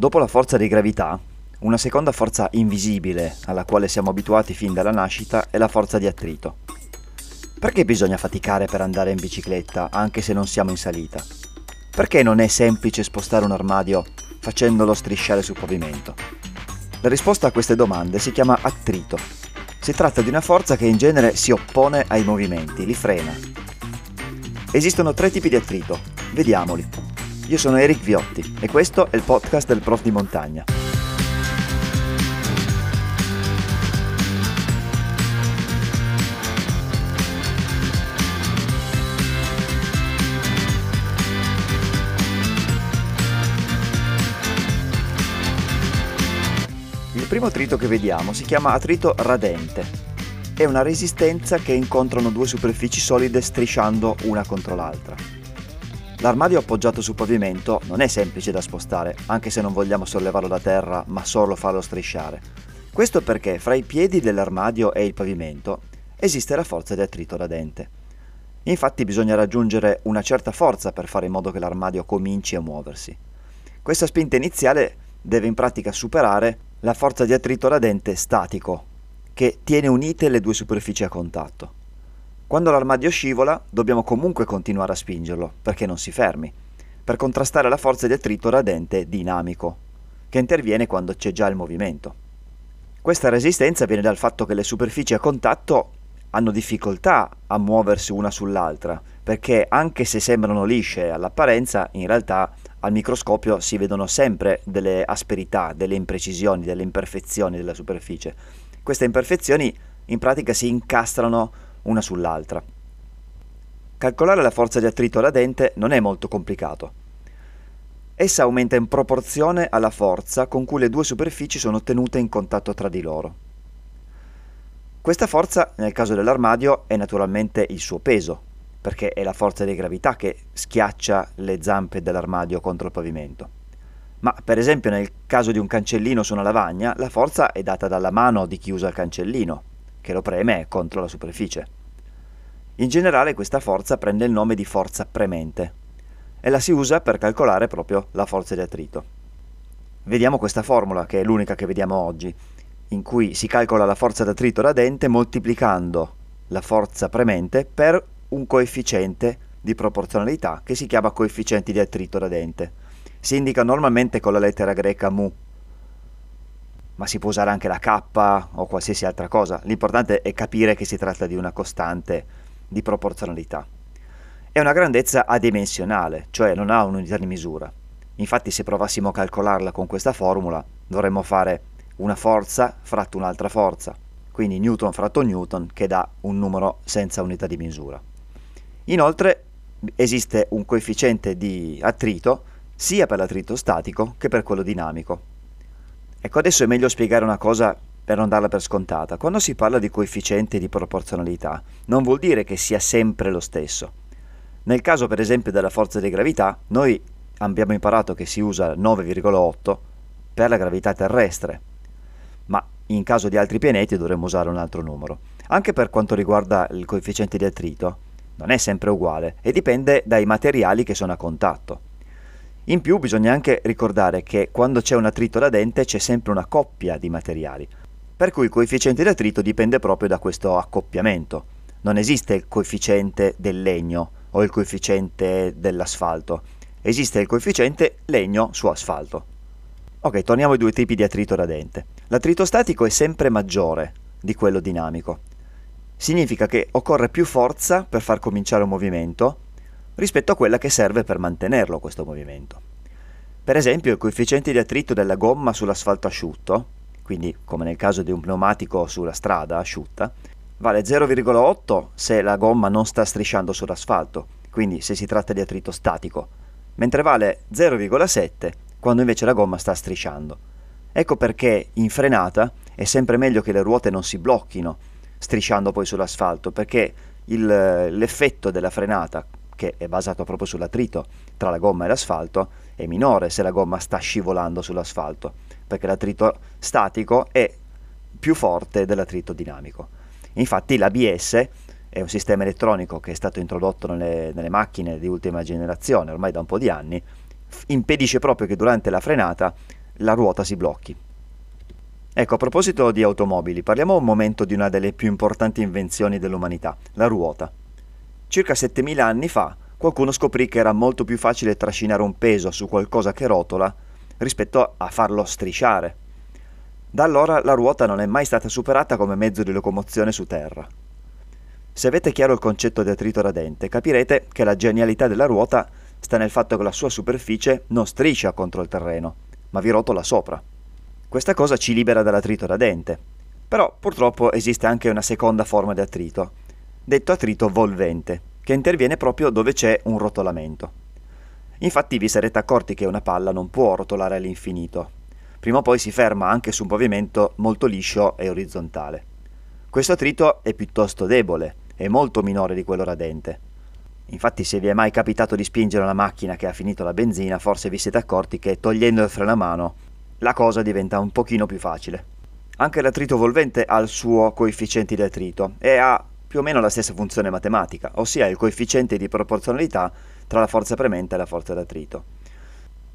Dopo la forza di gravità, una seconda forza invisibile alla quale siamo abituati fin dalla nascita è la forza di attrito. Perché bisogna faticare per andare in bicicletta anche se non siamo in salita? Perché non è semplice spostare un armadio facendolo strisciare sul pavimento? La risposta a queste domande si chiama attrito. Si tratta di una forza che in genere si oppone ai movimenti, li frena. Esistono tre tipi di attrito, vediamoli. Io sono Eric Viotti e questo è il podcast del prof di montagna. Il primo attrito che vediamo si chiama attrito radente. È una resistenza che incontrano due superfici solide strisciando una contro l'altra. L'armadio appoggiato sul pavimento non è semplice da spostare, anche se non vogliamo sollevarlo da terra, ma solo farlo strisciare. Questo perché fra i piedi dell'armadio e il pavimento esiste la forza di attrito radente. Infatti bisogna raggiungere una certa forza per fare in modo che l'armadio cominci a muoversi. Questa spinta iniziale deve in pratica superare la forza di attrito radente statico, che tiene unite le due superfici a contatto. Quando l'armadio scivola, dobbiamo comunque continuare a spingerlo, perché non si fermi, per contrastare la forza di attrito radente dinamico, che interviene quando c'è già il movimento. Questa resistenza viene dal fatto che le superfici a contatto hanno difficoltà a muoversi una sull'altra, perché anche se sembrano lisce all'apparenza, in realtà al microscopio si vedono sempre delle asperità, delle imprecisioni, delle imperfezioni della superficie. Queste imperfezioni in pratica si incastrano una sull'altra. Calcolare la forza di attrito radente non è molto complicato. Essa aumenta in proporzione alla forza con cui le due superfici sono tenute in contatto tra di loro. Questa forza, nel caso dell'armadio, è naturalmente il suo peso, perché è la forza di gravità che schiaccia le zampe dell'armadio contro il pavimento. Ma per esempio nel caso di un cancellino su una lavagna, la forza è data dalla mano di chi usa il cancellino, che lo preme contro la superficie. In generale questa forza prende il nome di forza premente e la si usa per calcolare proprio la forza di attrito. Vediamo questa formula, che è l'unica che vediamo oggi, in cui si calcola la forza d'attrito radente moltiplicando la forza premente per un coefficiente di proporzionalità che si chiama coefficiente di attrito radente. Si indica normalmente con la lettera greca mu, ma si può usare anche la k o qualsiasi altra cosa. L'importante è capire che si tratta di una costante di proporzionalità. È una grandezza adimensionale, cioè non ha un'unità di misura. Infatti se provassimo a calcolarla con questa formula dovremmo fare una forza fratto un'altra forza, quindi newton fratto newton che dà un numero senza unità di misura. Inoltre esiste un coefficiente di attrito sia per l'attrito statico che per quello dinamico. Ecco, adesso è meglio spiegare una cosa per non darla per scontata. Quando si parla di coefficiente di proporzionalità, non vuol dire che sia sempre lo stesso. Nel caso per esempio della forza di gravità, noi abbiamo imparato che si usa 9,8 per la gravità terrestre, ma in caso di altri pianeti dovremmo usare un altro numero. Anche per quanto riguarda il coefficiente di attrito, non è sempre uguale e dipende dai materiali che sono a contatto. In più bisogna anche ricordare che quando c'è un attrito radente c'è sempre una coppia di materiali, per cui il coefficiente di attrito dipende proprio da questo accoppiamento. Non esiste il coefficiente del legno o il coefficiente dell'asfalto, esiste il coefficiente legno su asfalto. Ok, torniamo ai due tipi di attrito radente. L'attrito statico è sempre maggiore di quello dinamico significa che occorre più forza per far cominciare un movimento rispetto a quella che serve per mantenerlo questo movimento. Per esempio il coefficiente di attrito della gomma sull'asfalto asciutto, quindi come nel caso di un pneumatico sulla strada asciutta, vale 0,8 se la gomma non sta strisciando sull'asfalto, quindi se si tratta di attrito statico, mentre vale 0,7 quando invece la gomma sta strisciando. Ecco perché in frenata è sempre meglio che le ruote non si blocchino strisciando poi sull'asfalto, perché il, l'effetto della frenata, che è basato proprio sull'attrito tra la gomma e l'asfalto, è minore se la gomma sta scivolando sull'asfalto, perché l'attrito statico è più forte dell'attrito dinamico. Infatti l'ABS è un sistema elettronico che è stato introdotto nelle, nelle macchine di ultima generazione ormai da un po' di anni, impedisce proprio che durante la frenata la ruota si blocchi. Ecco, a proposito di automobili, parliamo un momento di una delle più importanti invenzioni dell'umanità, la ruota. Circa 7000 anni fa qualcuno scoprì che era molto più facile trascinare un peso su qualcosa che rotola rispetto a farlo strisciare. Da allora la ruota non è mai stata superata come mezzo di locomozione su terra. Se avete chiaro il concetto di attrito radente, capirete che la genialità della ruota sta nel fatto che la sua superficie non striscia contro il terreno, ma vi rotola sopra. Questa cosa ci libera dall'attrito radente. Però purtroppo esiste anche una seconda forma di attrito, detto attrito volvente, che interviene proprio dove c'è un rotolamento. Infatti vi sarete accorti che una palla non può rotolare all'infinito. Prima o poi si ferma anche su un pavimento molto liscio e orizzontale. Questo attrito è piuttosto debole, è molto minore di quello radente. Infatti se vi è mai capitato di spingere una macchina che ha finito la benzina, forse vi siete accorti che togliendo il freno a mano la cosa diventa un pochino più facile. Anche l'attrito volvente ha il suo coefficiente di attrito e ha più o meno la stessa funzione matematica, ossia il coefficiente di proporzionalità tra la forza premente e la forza d'attrito.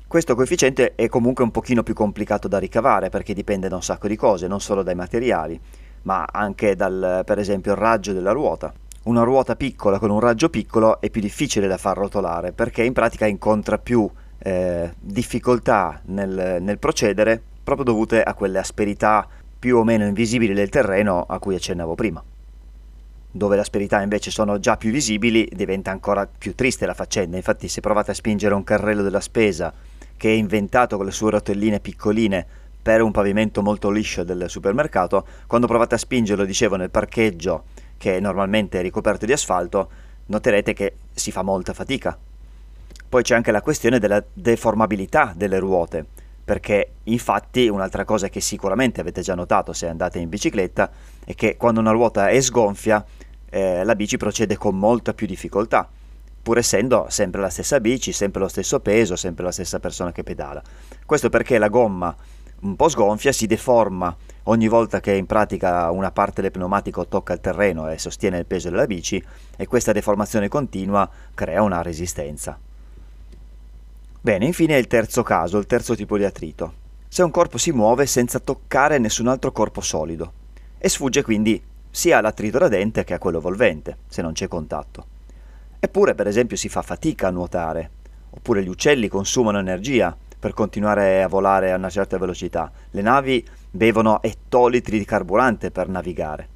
Questo coefficiente è comunque un pochino più complicato da ricavare perché dipende da un sacco di cose, non solo dai materiali, ma anche dal, per esempio, il raggio della ruota. Una ruota piccola con un raggio piccolo è più difficile da far rotolare perché in pratica incontra più eh, difficoltà nel, nel procedere proprio dovute a quelle asperità più o meno invisibili del terreno a cui accennavo prima. Dove le asperità invece sono già più visibili diventa ancora più triste la faccenda, infatti se provate a spingere un carrello della spesa che è inventato con le sue rotelline piccoline per un pavimento molto liscio del supermercato, quando provate a spingerlo, dicevo, nel parcheggio che normalmente è ricoperto di asfalto, noterete che si fa molta fatica. Poi c'è anche la questione della deformabilità delle ruote, perché infatti un'altra cosa che sicuramente avete già notato se andate in bicicletta è che quando una ruota è sgonfia eh, la bici procede con molta più difficoltà pur essendo sempre la stessa bici, sempre lo stesso peso, sempre la stessa persona che pedala. Questo perché la gomma un po' sgonfia si deforma ogni volta che in pratica una parte del pneumatico tocca il terreno e sostiene il peso della bici e questa deformazione continua crea una resistenza. Bene, infine il terzo caso, il terzo tipo di attrito. Se un corpo si muove senza toccare nessun altro corpo solido e sfugge quindi sia all'attrito radente che a quello volvente, se non c'è contatto. Eppure, per esempio, si fa fatica a nuotare, oppure gli uccelli consumano energia per continuare a volare a una certa velocità. Le navi bevono ettolitri di carburante per navigare.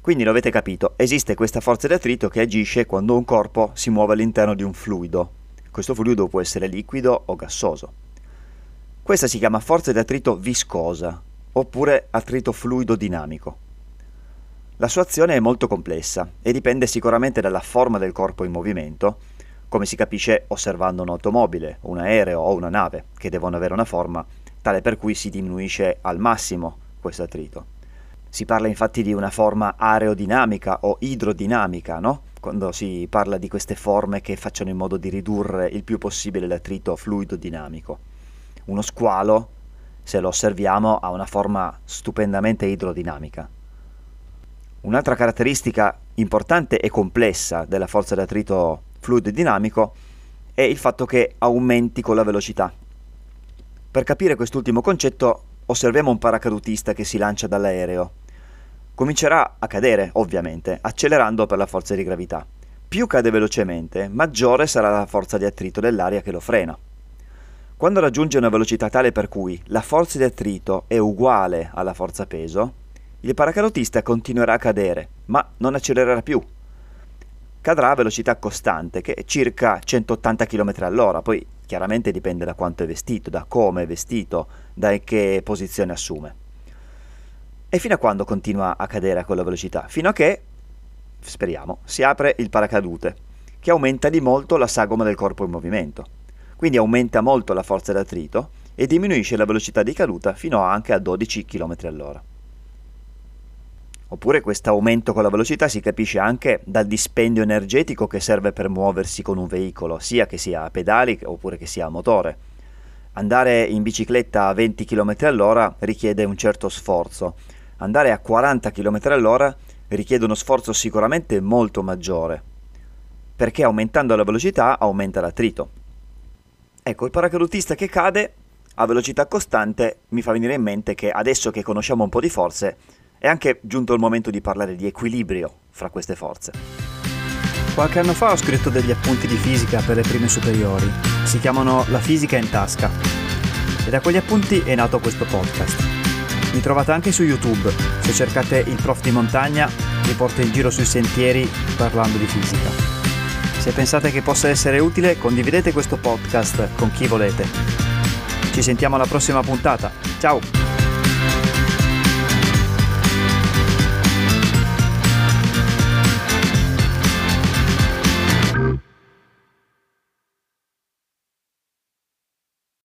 Quindi lo avete capito, esiste questa forza di attrito che agisce quando un corpo si muove all'interno di un fluido. Questo fluido può essere liquido o gassoso. Questa si chiama forza di attrito viscosa oppure attrito fluido dinamico. La sua azione è molto complessa e dipende sicuramente dalla forma del corpo in movimento, come si capisce osservando un'automobile, un aereo o una nave, che devono avere una forma tale per cui si diminuisce al massimo questo attrito. Si parla infatti di una forma aerodinamica o idrodinamica, no? Quando si parla di queste forme che facciano in modo di ridurre il più possibile l'attrito fluido dinamico. Uno squalo, se lo osserviamo, ha una forma stupendamente idrodinamica. Un'altra caratteristica importante e complessa della forza d'attrito fluido dinamico è il fatto che aumenti con la velocità. Per capire quest'ultimo concetto osserviamo un paracadutista che si lancia dall'aereo. Comincerà a cadere, ovviamente, accelerando per la forza di gravità. Più cade velocemente, maggiore sarà la forza di attrito dell'aria che lo frena. Quando raggiunge una velocità tale per cui la forza di attrito è uguale alla forza peso, il paracadutista continuerà a cadere, ma non accelererà più. Cadrà a velocità costante, che è circa 180 km all'ora, poi chiaramente dipende da quanto è vestito, da come è vestito, da che posizione assume. E fino a quando continua a cadere a quella velocità? Fino a che, speriamo, si apre il paracadute, che aumenta di molto la sagoma del corpo in movimento. Quindi aumenta molto la forza d'attrito e diminuisce la velocità di caduta fino anche a 12 km all'ora. Oppure questo aumento con la velocità si capisce anche dal dispendio energetico che serve per muoversi con un veicolo, sia che sia a pedali oppure che sia a motore. Andare in bicicletta a 20 km all'ora richiede un certo sforzo. Andare a 40 km all'ora richiede uno sforzo sicuramente molto maggiore, perché aumentando la velocità aumenta l'attrito. Ecco, il paracadutista che cade a velocità costante, mi fa venire in mente che adesso che conosciamo un po' di forze, è anche giunto il momento di parlare di equilibrio fra queste forze. Qualche anno fa ho scritto degli appunti di fisica per le prime superiori. Si chiamano La fisica in tasca. E da quegli appunti è nato questo podcast. Mi trovate anche su YouTube. Se cercate il prof di montagna, vi porto in giro sui sentieri parlando di fisica. Se pensate che possa essere utile, condividete questo podcast con chi volete. Ci sentiamo alla prossima puntata. Ciao!